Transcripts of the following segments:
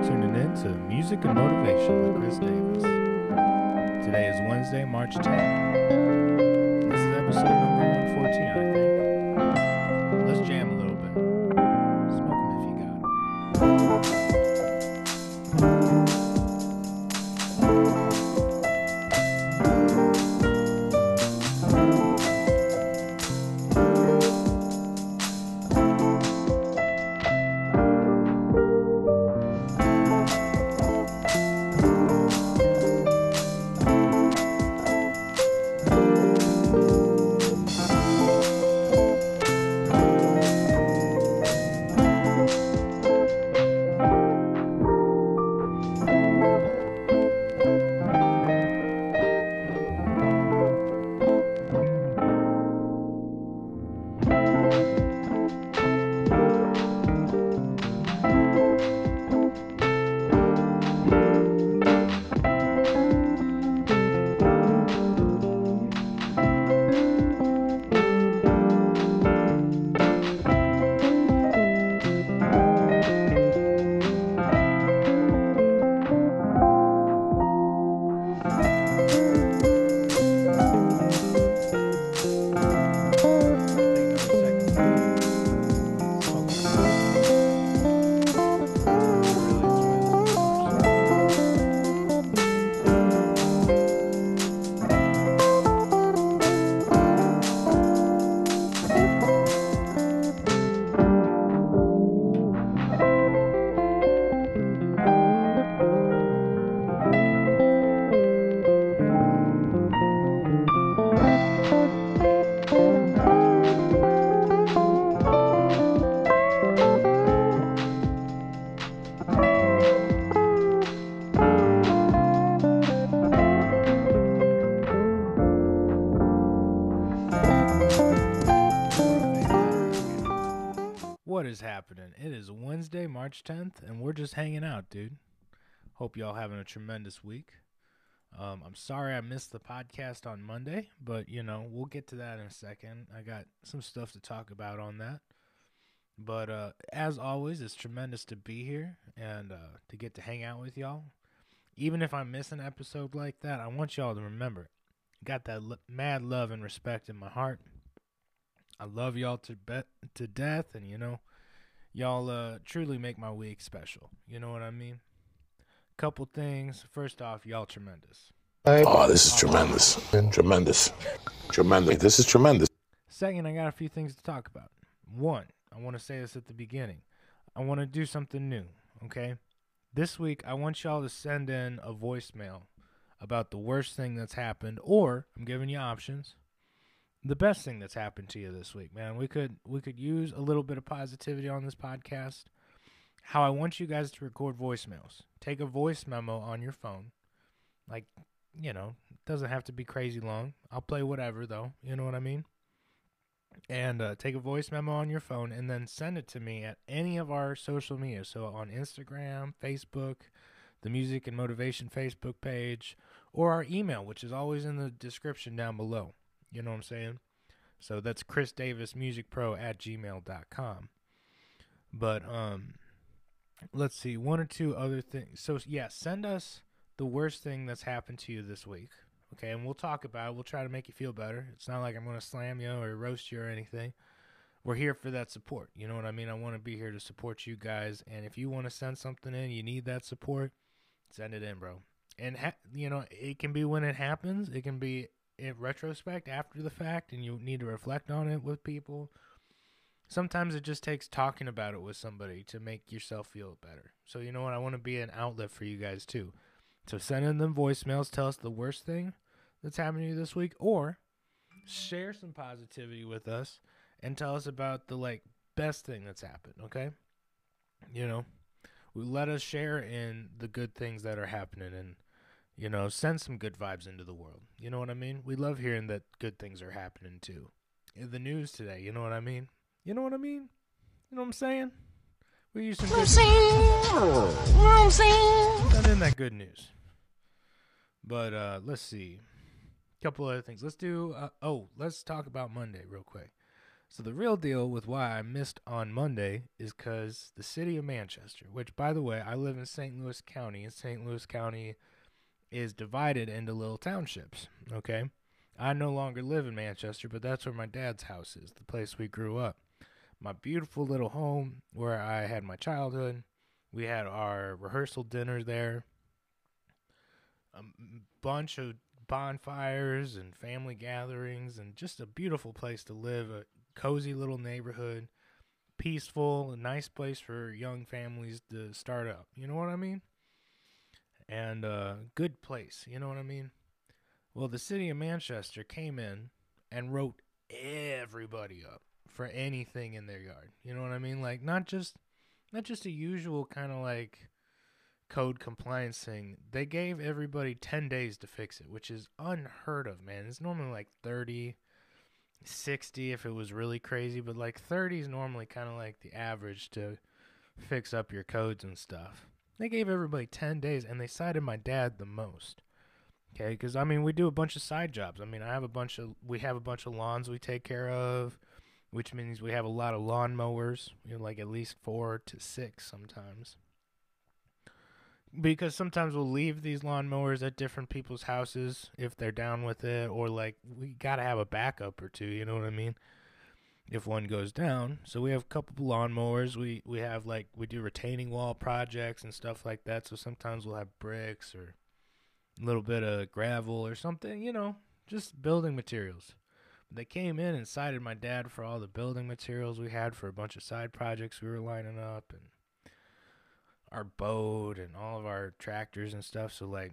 You're tuning in to Music and Motivation with Chris Davis. Today is Wednesday, March 10th. This is episode number 114, I think. March 10th, and we're just hanging out, dude. Hope y'all having a tremendous week. Um, I'm sorry I missed the podcast on Monday, but you know, we'll get to that in a second. I got some stuff to talk about on that. But uh, as always, it's tremendous to be here and uh, to get to hang out with y'all. Even if I miss an episode like that, I want y'all to remember got that l- mad love and respect in my heart. I love y'all to bet to death, and you know, y'all uh, truly make my week special. You know what I mean? Couple things. First off, y'all tremendous. Oh, this is tremendous. Tremendous. Tremendous. This is tremendous. Second, I got a few things to talk about. One, I want to say this at the beginning. I want to do something new, okay? This week, I want y'all to send in a voicemail about the worst thing that's happened, or I'm giving you options. The best thing that's happened to you this week, man. We could we could use a little bit of positivity on this podcast. How I want you guys to record voicemails. Take a voice memo on your phone. Like, you know, it doesn't have to be crazy long. I'll play whatever though. You know what I mean? and uh, take a voice memo on your phone and then send it to me at any of our social media. So on Instagram, Facebook, the Music and Motivation Facebook page, or our email, which is always in the description down below. You know what I'm saying? So that's Chris Davis Music Pro at gmail.com. But um, let's see, one or two other things. So yeah, send us the worst thing that's happened to you this week. Okay, and we'll talk about it. We'll try to make you feel better. It's not like I'm to slam you or roast you or anything. We're here for that support. You know what I mean? I want to be here to support you guys. And if you want to send something in, you need that support, send it in, bro. And, ha- you know, it can be when it happens, it can be in retrospect after the fact, and you need to reflect on it with people. Sometimes it just takes talking about it with somebody to make yourself feel better. So, you know what? I want to be an outlet for you guys, too. So send in them voicemails. Tell us the worst thing that's happened to you this week, or share some positivity with us and tell us about the like best thing that's happened. Okay, you know, let us share in the good things that are happening and you know send some good vibes into the world. You know what I mean? We love hearing that good things are happening too. In the news today, you know what I mean? You know what I mean? You know what I'm saying? We use some good Send in that good news. But uh let's see. A couple other things. Let's do uh, oh, let's talk about Monday real quick. So the real deal with why I missed on Monday is because the city of Manchester, which by the way, I live in St. Louis County, and St. Louis County is divided into little townships. Okay, I no longer live in Manchester, but that's where my dad's house is, the place we grew up. My beautiful little home where I had my childhood. We had our rehearsal dinner there. A bunch of bonfires and family gatherings, and just a beautiful place to live. A cozy little neighborhood, peaceful, a nice place for young families to start up. You know what I mean? And uh, good place. You know what I mean? Well, the city of Manchester came in and wrote everybody up for anything in their yard. You know what I mean? Like not just not just a usual kind of like code compliance thing. They gave everybody 10 days to fix it, which is unheard of, man. It's normally like 30 60 if it was really crazy, but like 30 is normally kind of like the average to fix up your codes and stuff. They gave everybody 10 days and they cited my dad the most. Okay, cuz I mean, we do a bunch of side jobs. I mean, I have a bunch of we have a bunch of lawns we take care of, which means we have a lot of lawn mowers, you know, like at least 4 to 6 sometimes because sometimes we'll leave these lawnmowers at different people's houses if they're down with it, or like we gotta have a backup or two. You know what I mean? If one goes down, so we have a couple lawnmowers. We we have like we do retaining wall projects and stuff like that. So sometimes we'll have bricks or a little bit of gravel or something. You know, just building materials. They came in and cited my dad for all the building materials we had for a bunch of side projects we were lining up and our boat and all of our tractors and stuff. So like,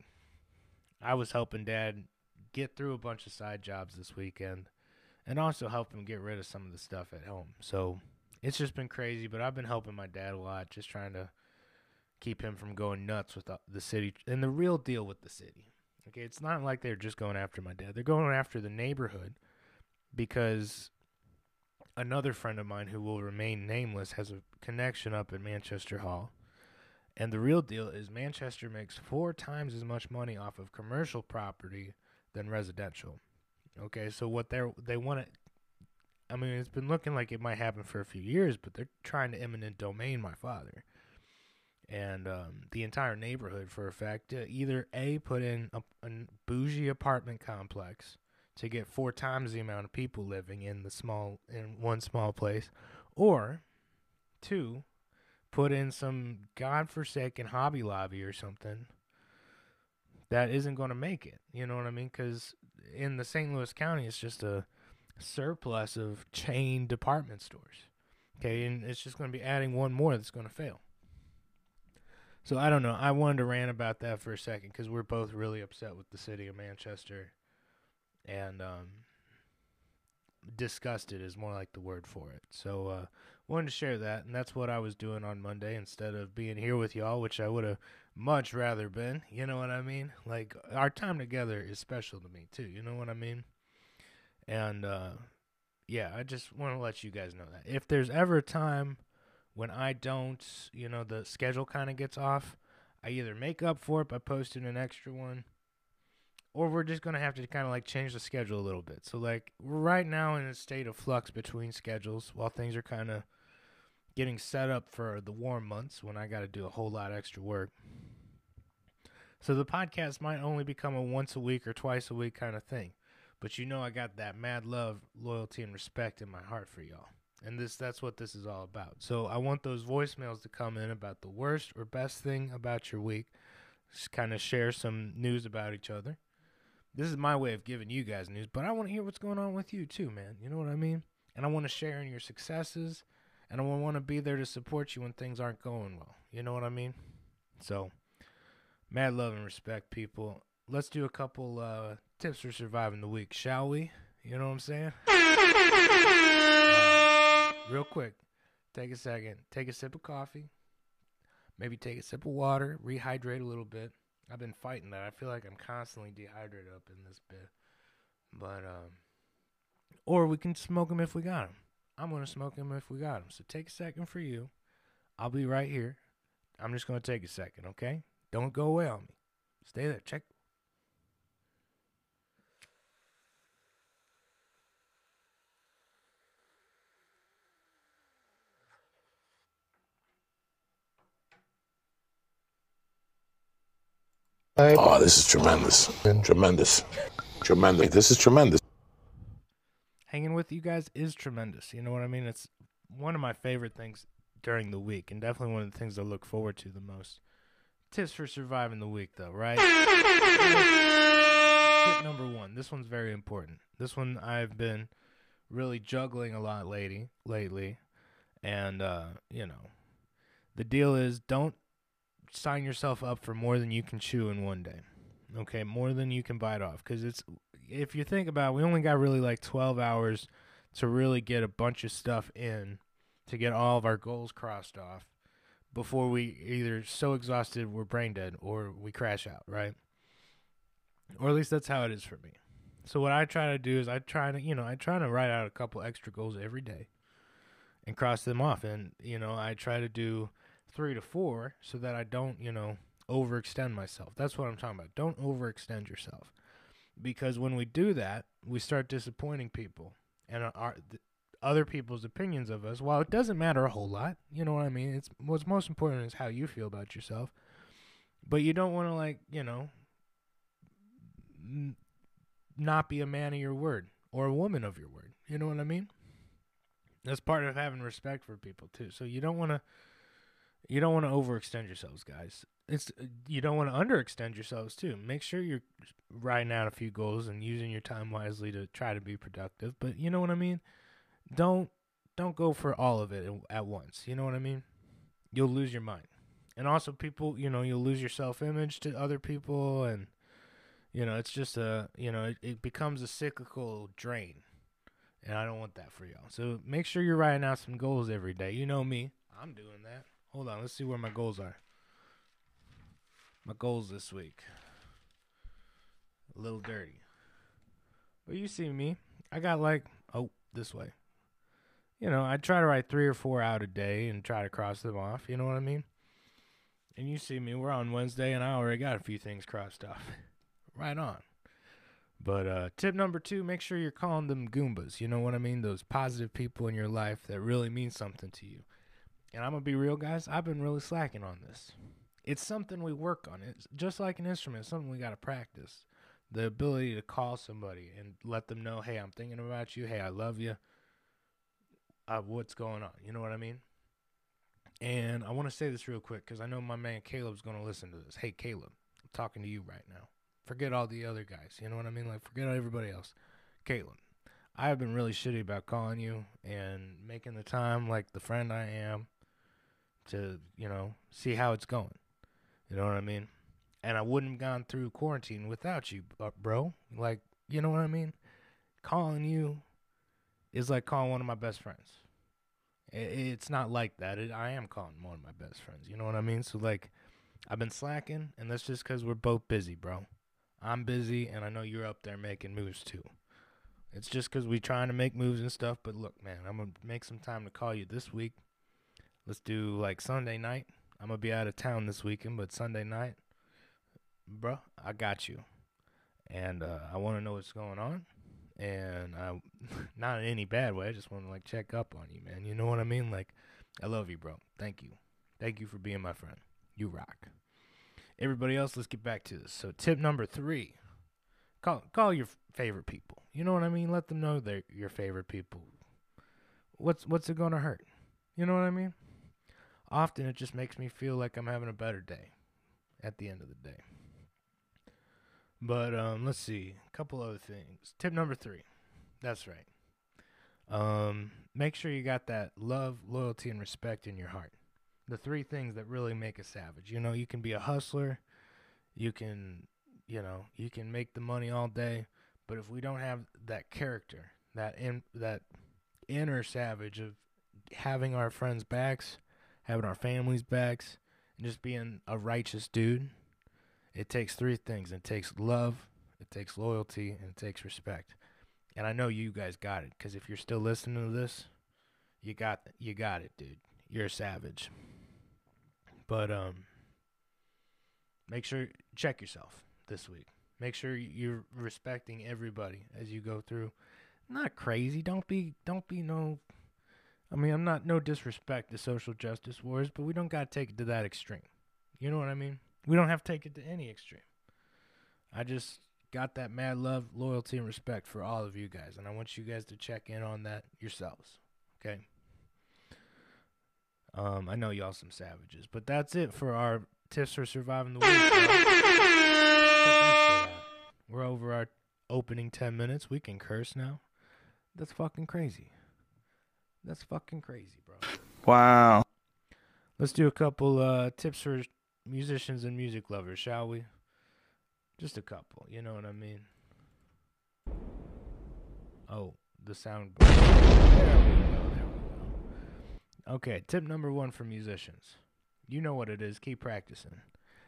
I was helping Dad get through a bunch of side jobs this weekend, and also help him get rid of some of the stuff at home. So it's just been crazy, but I've been helping my dad a lot, just trying to keep him from going nuts with the, the city and the real deal with the city. Okay, it's not like they're just going after my dad; they're going after the neighborhood because another friend of mine who will remain nameless has a connection up in Manchester Hall and the real deal is Manchester makes four times as much money off of commercial property than residential. Okay, so what they're they want to I mean, it's been looking like it might happen for a few years, but they're trying to eminent domain my father and um, the entire neighborhood for a fact. Uh, either a put in a, a bougie apartment complex to get four times the amount of people living in the small in one small place, or two put in some godforsaken Hobby Lobby or something that isn't going to make it. You know what I mean? Because in the St. Louis County, it's just a surplus of chain department stores. Okay, and it's just going to be adding one more that's going to fail. So I don't know. I wanted to rant about that for a second because we're both really upset with the city of Manchester, and um, disgusted is more like the word for it. So uh, wanted to share that, and that's what I was doing on Monday instead of being here with y'all, which I would have much rather been. You know what I mean? Like our time together is special to me too. You know what I mean? And uh, yeah, I just want to let you guys know that if there's ever a time when I don't, you know, the schedule kind of gets off, I either make up for it by posting an extra one or we're just gonna have to kind of like change the schedule a little bit. So like we're right now in a state of flux between schedules while things are kind of getting set up for the warm months when I got to do a whole lot extra work. So the podcast might only become a once a week or twice a week kind of thing. But you know I got that mad love, loyalty and respect in my heart for y'all. And this that's what this is all about. So I want those voicemails to come in about the worst or best thing about your week. Just kind of share some news about each other. This is my way of giving you guys news, but I want to hear what's going on with you too, man. You know what I mean? And I want to share in your successes and I want to be there to support you when things aren't going well. You know what I mean? So, mad love and respect, people. Let's do a couple uh, tips for surviving the week, shall we? You know what I'm saying? Uh, real quick, take a second, take a sip of coffee, maybe take a sip of water, rehydrate a little bit. I've been fighting that. I feel like I'm constantly dehydrated up in this bit, but um, or we can smoke them if we got them. I'm going to smoke them if we got them. So take a second for you. I'll be right here. I'm just going to take a second, okay? Don't go away on me. Stay there. Check. Oh, this is tremendous. Tremendous. Tremendous. This is tremendous. Hanging with you guys is tremendous. You know what I mean? It's one of my favorite things during the week, and definitely one of the things I look forward to the most. Tips for surviving the week, though, right? Tip number one. This one's very important. This one I've been really juggling a lot lately, lately, and uh, you know, the deal is don't sign yourself up for more than you can chew in one day. Okay, more than you can bite off, because it's if you think about, it, we only got really like twelve hours to really get a bunch of stuff in to get all of our goals crossed off before we either so exhausted we're brain dead or we crash out, right? Or at least that's how it is for me. So what I try to do is I try to, you know, I try to write out a couple extra goals every day and cross them off and, you know, I try to do 3 to 4 so that I don't, you know, overextend myself. That's what I'm talking about. Don't overextend yourself. Because when we do that, we start disappointing people and our other people's opinions of us. While it doesn't matter a whole lot, you know what I mean? It's what's most important is how you feel about yourself. But you don't want to like, you know, n- not be a man of your word or a woman of your word. You know what I mean? That's part of having respect for people too. So you don't want to you don't want to overextend yourselves, guys. It's uh, you don't want to underextend yourselves too. Make sure you're writing out a few goals and using your time wisely to try to be productive. But you know what I mean? Don't don't go for all of it at once. You know what I mean? You'll lose your mind. And also people, you know, you'll lose your self-image to other people and you know, it's just a, you know, it, it becomes a cyclical drain. And I don't want that for y'all. So make sure you're writing out some goals every day. You know me. I'm doing that. Hold on, let's see where my goals are. My goals this week. A little dirty. But you see me. I got like oh, this way you know, I try to write three or four out a day and try to cross them off. You know what I mean? And you see me, we're on Wednesday, and I already got a few things crossed off. right on. But uh, tip number two: make sure you're calling them Goombas. You know what I mean? Those positive people in your life that really mean something to you. And I'm gonna be real, guys. I've been really slacking on this. It's something we work on. It's just like an instrument. It's something we gotta practice. The ability to call somebody and let them know, "Hey, I'm thinking about you. Hey, I love you." of what's going on. You know what I mean? And I want to say this real quick because I know my man Caleb's going to listen to this. Hey, Caleb, I'm talking to you right now. Forget all the other guys. You know what I mean? Like, forget everybody else. Caleb, I have been really shitty about calling you and making the time like the friend I am to, you know, see how it's going. You know what I mean? And I wouldn't have gone through quarantine without you, bro. Like, you know what I mean? Calling you is like calling one of my best friends. It's not like that. It, I am calling one of my best friends. You know what I mean? So like, I've been slacking, and that's just because we're both busy, bro. I'm busy, and I know you're up there making moves too. It's just because we're trying to make moves and stuff. But look, man, I'm gonna make some time to call you this week. Let's do like Sunday night. I'm gonna be out of town this weekend, but Sunday night, bro, I got you. And uh, I want to know what's going on and I, not in any bad way. I just want to like check up on you, man. You know what I mean? Like, I love you, bro. Thank you, thank you for being my friend. You rock. Everybody else, let's get back to this. So, tip number three: call call your favorite people. You know what I mean? Let them know they're your favorite people. What's what's it gonna hurt? You know what I mean? Often it just makes me feel like I'm having a better day at the end of the day. But um, let's see, a couple other things. Tip number three. That's right. Um, make sure you got that love, loyalty, and respect in your heart. The three things that really make a savage. You know, you can be a hustler, you can, you know, you can make the money all day, but if we don't have that character, that in that inner savage of having our friends' backs, having our families' backs, and just being a righteous dude, it takes three things it takes love, it takes loyalty, and it takes respect. And I know you guys got it because if you're still listening to this, you got you got it, dude. You're a savage. But um make sure check yourself this week. Make sure you're respecting everybody as you go through. Not crazy. Don't be don't be no I mean, I'm not no disrespect to social justice wars, but we don't got to take it to that extreme. You know what I mean? We don't have to take it to any extreme. I just got that mad love, loyalty, and respect for all of you guys, and I want you guys to check in on that yourselves. Okay. Um, I know y'all some savages, but that's it for our tips for surviving the week. We're over our opening ten minutes. We can curse now. That's fucking crazy. That's fucking crazy, bro. Wow. Let's do a couple uh, tips for musicians and music lovers, shall we? Just a couple, you know what I mean? Oh, the sound. There we go. There we go. Okay, tip number one for musicians. You know what it is. Keep practicing.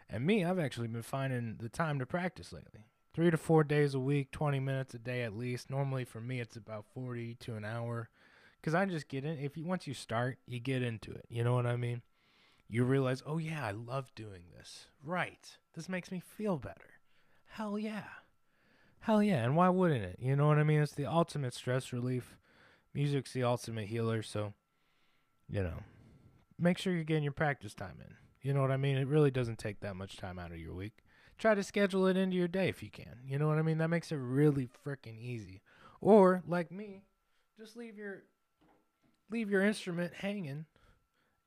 And me, I've actually been finding the time to practice lately. Three to four days a week, 20 minutes a day at least. Normally for me, it's about 40 to an hour. Because I just get in. If you once you start, you get into it. You know what I mean? You realize, oh yeah, I love doing this. Right. This makes me feel better. Hell yeah. Hell yeah. And why wouldn't it? You know what I mean? It's the ultimate stress relief. Music's the ultimate healer. So, you know, make sure you're getting your practice time in. You know what I mean? It really doesn't take that much time out of your week. Try to schedule it into your day if you can. You know what I mean? That makes it really freaking easy. Or, like me, just leave your leave your instrument hanging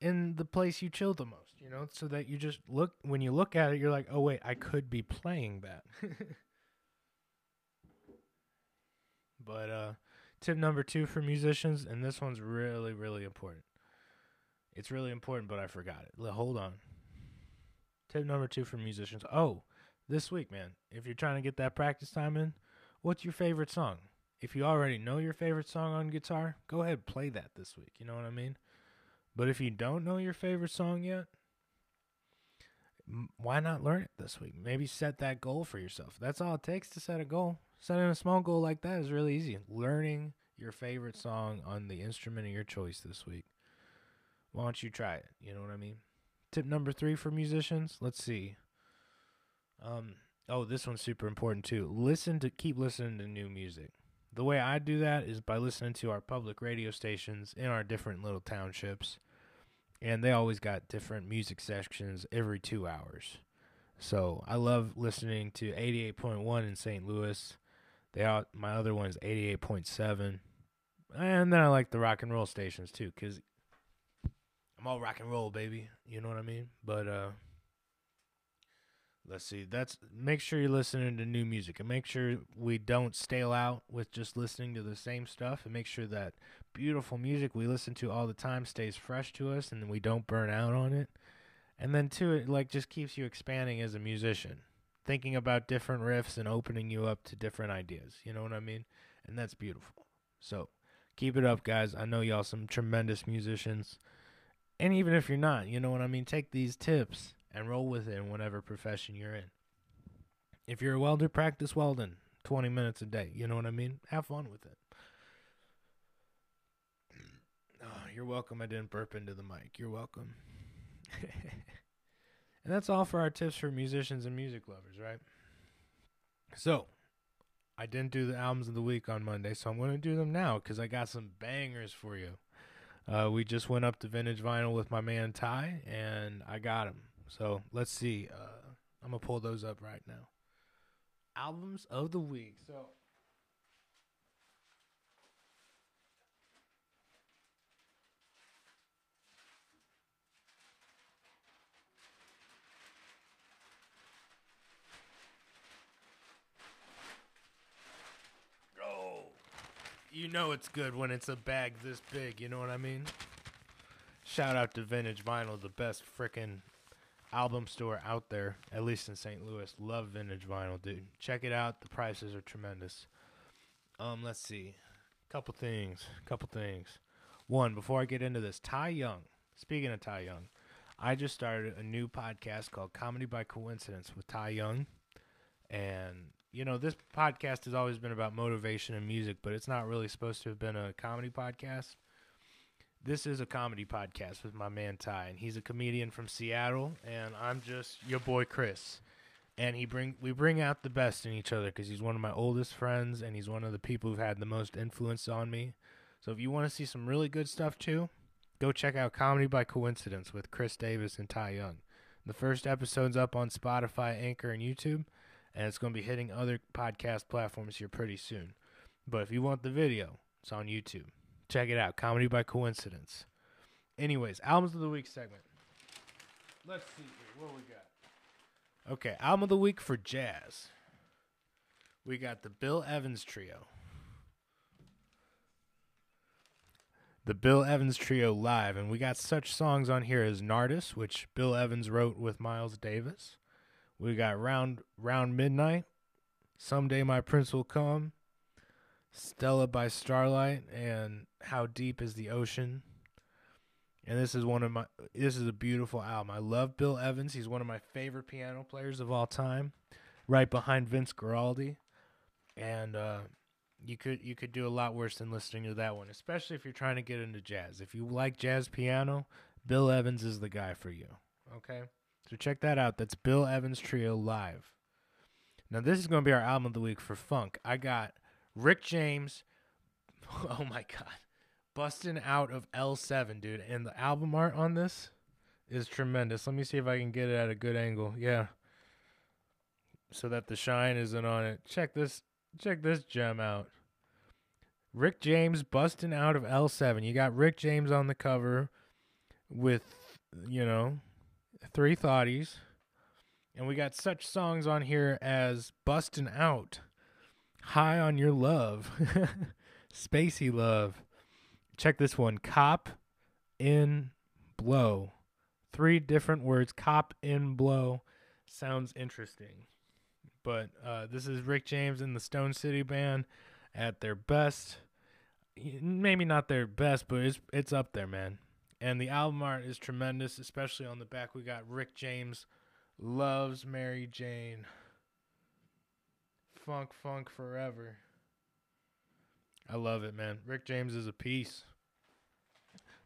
in the place you chill the most, you know, so that you just look when you look at it, you're like, oh wait, I could be playing that. but uh, tip number two for musicians, and this one's really, really important. It's really important, but I forgot it. Hold on. Tip number two for musicians. Oh, this week, man, if you're trying to get that practice time in, what's your favorite song? If you already know your favorite song on guitar, go ahead and play that this week. You know what I mean? But if you don't know your favorite song yet, why not learn it this week? Maybe set that goal for yourself. That's all it takes to set a goal. Setting a small goal like that is really easy. Learning your favorite song on the instrument of your choice this week. Why don't you try it? You know what I mean? Tip number three for musicians. Let's see. Um. Oh, this one's super important too. Listen to keep listening to new music. The way I do that is by listening to our public radio stations in our different little townships. And they always got different music sections every two hours. So I love listening to 88.1 in St. Louis. They all, my other one's 88.7. And then I like the rock and roll stations too, because I'm all rock and roll, baby. You know what I mean? But uh let's see. That's make sure you're listening to new music and make sure we don't stale out with just listening to the same stuff and make sure that beautiful music we listen to all the time stays fresh to us and we don't burn out on it. And then too it like just keeps you expanding as a musician, thinking about different riffs and opening you up to different ideas. You know what I mean? And that's beautiful. So keep it up, guys. I know y'all some tremendous musicians. And even if you're not, you know what I mean? Take these tips and roll with it in whatever profession you're in. If you're a welder, practice welding 20 minutes a day. You know what I mean? Have fun with it. Oh, you're welcome. I didn't burp into the mic. You're welcome. and that's all for our tips for musicians and music lovers, right? So, I didn't do the albums of the week on Monday, so I'm going to do them now because I got some bangers for you. Uh, we just went up to vintage vinyl with my man Ty, and I got him. So let's see. Uh, I'm gonna pull those up right now. Albums of the week. So. Oh, you know it's good when it's a bag this big. You know what I mean? Shout out to Vintage Vinyl, the best frickin' album store out there, at least in St. Louis. Love vintage vinyl, dude. Check it out. The prices are tremendous. Um, let's see. Couple things. Couple things. One, before I get into this, Ty Young. Speaking of Ty Young, I just started a new podcast called Comedy by Coincidence with Ty Young. And, you know, this podcast has always been about motivation and music, but it's not really supposed to have been a comedy podcast this is a comedy podcast with my man Ty, and he's a comedian from Seattle, and I'm just your boy Chris. And he bring we bring out the best in each other because he's one of my oldest friends, and he's one of the people who've had the most influence on me. So if you want to see some really good stuff too, go check out Comedy by Coincidence with Chris Davis and Ty Young. The first episode's up on Spotify, Anchor, and YouTube, and it's going to be hitting other podcast platforms here pretty soon. But if you want the video, it's on YouTube. Check it out. Comedy by Coincidence. Anyways, albums of the week segment. Let's see here. What we got? Okay, album of the week for jazz. We got the Bill Evans Trio. The Bill Evans Trio live, and we got such songs on here as Nardis, which Bill Evans wrote with Miles Davis. We got Round Round Midnight, Someday My Prince Will Come, Stella by Starlight, and How Deep is the Ocean. And this is one of my this is a beautiful album. I love Bill Evans. He's one of my favorite piano players of all time, right behind Vince Guaraldi. And uh, you could you could do a lot worse than listening to that one, especially if you're trying to get into jazz. If you like jazz piano, Bill Evans is the guy for you. Okay? So check that out. That's Bill Evans Trio live. Now this is going to be our album of the week for funk. I got Rick James. Oh my god. Busting out of L7, dude. And the album art on this is tremendous. Let me see if I can get it at a good angle. Yeah. So that the shine isn't on it. Check this check this gem out. Rick James busting out of L7. You got Rick James on the cover with, you know, three thoughties. And we got such songs on here as Bustin' Out, High on Your Love, Spacey Love. Check this one Cop 'n' Blow. Three different words Cop 'n' Blow. Sounds interesting. But uh, this is Rick James and the Stone City Band at their best. Maybe not their best, but it's it's up there, man. And the album art is tremendous, especially on the back. We got Rick James loves Mary Jane. Funk, funk forever. I love it, man. Rick James is a piece.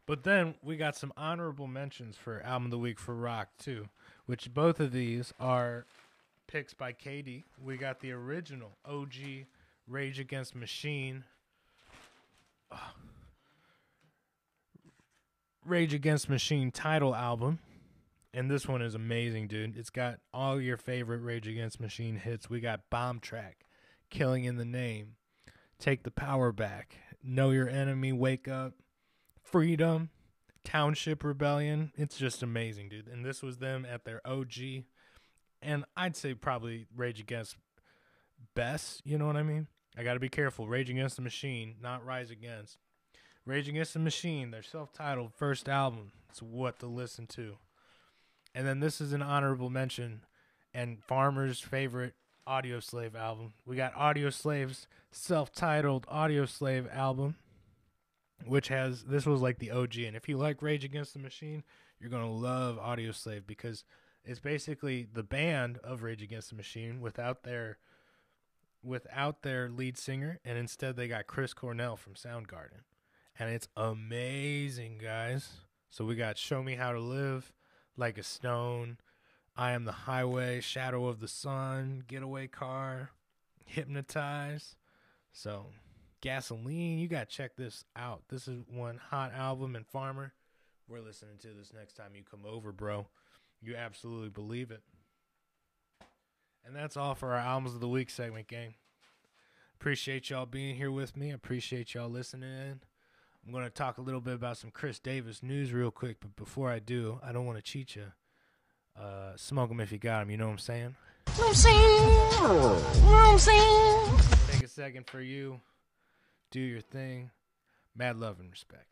But then we got some honorable mentions for album of the week for rock too, which both of these are picks by Katie. We got the original OG Rage Against Machine. Ugh. Rage Against Machine title album. And this one is amazing, dude. It's got all your favorite Rage Against Machine hits. We got Bombtrack, Killing in the Name, Take the Power Back, Know Your Enemy, Wake Up, Freedom, Township Rebellion. It's just amazing, dude. And this was them at their OG. And I'd say probably Rage Against best, you know what I mean? I got to be careful. Rage Against the Machine, not Rise Against. Rage Against the Machine, their self-titled first album. It's what to listen to. And then this is an honorable mention and Farmer's favorite Audioslave album. We got Audioslave's self-titled Audioslave album, which has this was like the OG. And if you like Rage Against the Machine, you're gonna love Audioslave because it's basically the band of Rage Against the Machine without their without their lead singer, and instead they got Chris Cornell from Soundgarden and it's amazing, guys. So we got Show Me How to Live, Like a Stone, I Am the Highway, Shadow of the Sun, Getaway Car, Hypnotize. So, Gasoline, you got to check this out. This is one hot album, and Farmer, we're listening to this next time you come over, bro. You absolutely believe it. And that's all for our Albums of the Week segment, gang. Appreciate y'all being here with me. Appreciate y'all listening in. I'm going to talk a little bit about some Chris Davis news real quick, but before I do, I don't want to cheat you. Uh, smoke them if you got them, you know what I'm saying? You know I'm saying? You know I'm saying? Take a second for you. Do your thing. Mad love and respect.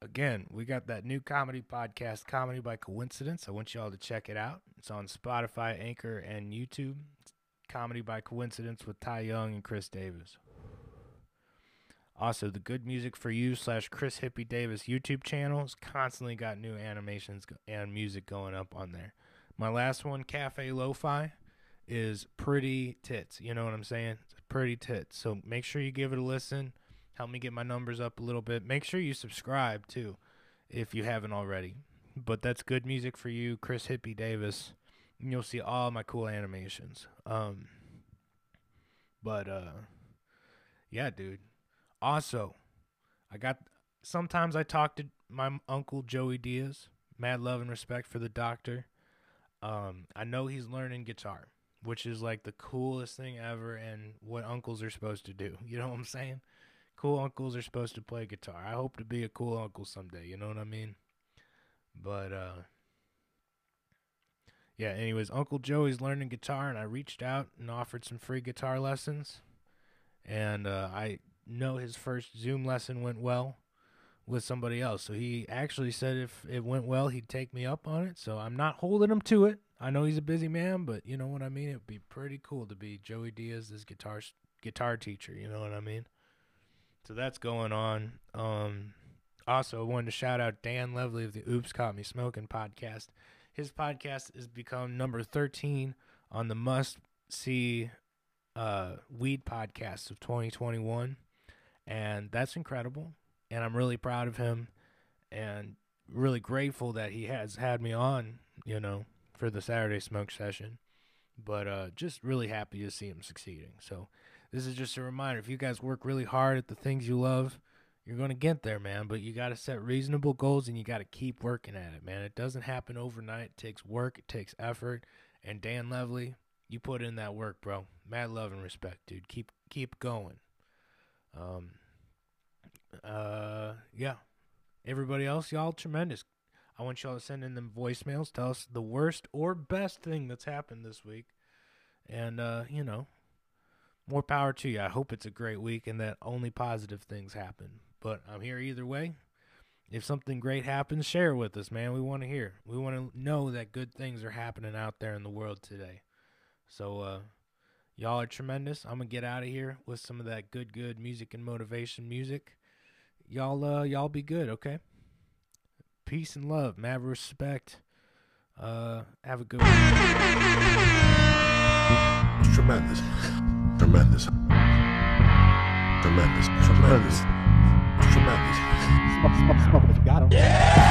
Again, we got that new comedy podcast, Comedy by Coincidence. I want y'all to check it out. It's on Spotify, Anchor, and YouTube. It's Comedy by Coincidence with Ty Young and Chris Davis. Also, the Good Music for You slash Chris Hippie Davis YouTube channel has constantly got new animations and music going up on there. My last one, Cafe Lo-Fi, is pretty tits. You know what I'm saying? It's pretty tits. So make sure you give it a listen. Help me get my numbers up a little bit. Make sure you subscribe too, if you haven't already. But that's Good Music for You, Chris Hippie Davis. And you'll see all my cool animations. Um, but uh, yeah, dude. Also, I got sometimes I talk to my uncle Joey Diaz. Mad love and respect for the doctor. Um, I know he's learning guitar, which is like the coolest thing ever, and what uncles are supposed to do. You know what I'm saying? Cool uncles are supposed to play guitar. I hope to be a cool uncle someday. You know what I mean? But uh, yeah. Anyways, Uncle Joey's learning guitar, and I reached out and offered some free guitar lessons, and uh, I know his first Zoom lesson went well with somebody else. So he actually said if it went well, he'd take me up on it. So I'm not holding him to it. I know he's a busy man, but you know what I mean. It would be pretty cool to be Joey Diaz's guitar guitar teacher. You know what I mean. So that's going on. Um, also, I wanted to shout out Dan Lovely of the Oops Caught Me Smoking podcast. His podcast has become number 13 on the must see uh, weed podcasts of 2021. And that's incredible. And I'm really proud of him and really grateful that he has had me on, you know, for the Saturday smoke session. But uh, just really happy to see him succeeding. So, this is just a reminder if you guys work really hard at the things you love, you're going to get there, man. But you got to set reasonable goals and you got to keep working at it, man. It doesn't happen overnight. It takes work, it takes effort. And Dan Lovely, you put in that work, bro. Mad love and respect, dude. Keep keep going. Um uh yeah. Everybody else, y'all tremendous. I want y'all to send in them voicemails. Tell us the worst or best thing that's happened this week. And uh, you know, more power to you. I hope it's a great week and that only positive things happen. But I'm here either way. If something great happens, share it with us, man. We want to hear. We want to know that good things are happening out there in the world today. So, uh, y'all are tremendous. I'm gonna get out of here with some of that good, good music and motivation music. Y'all, uh, y'all be good, okay? Peace and love, mad respect. Uh, have a good one. Tremendous. Tremendous. Tremendous. Tremendous. Smoke, smoke, smoke you got 'em.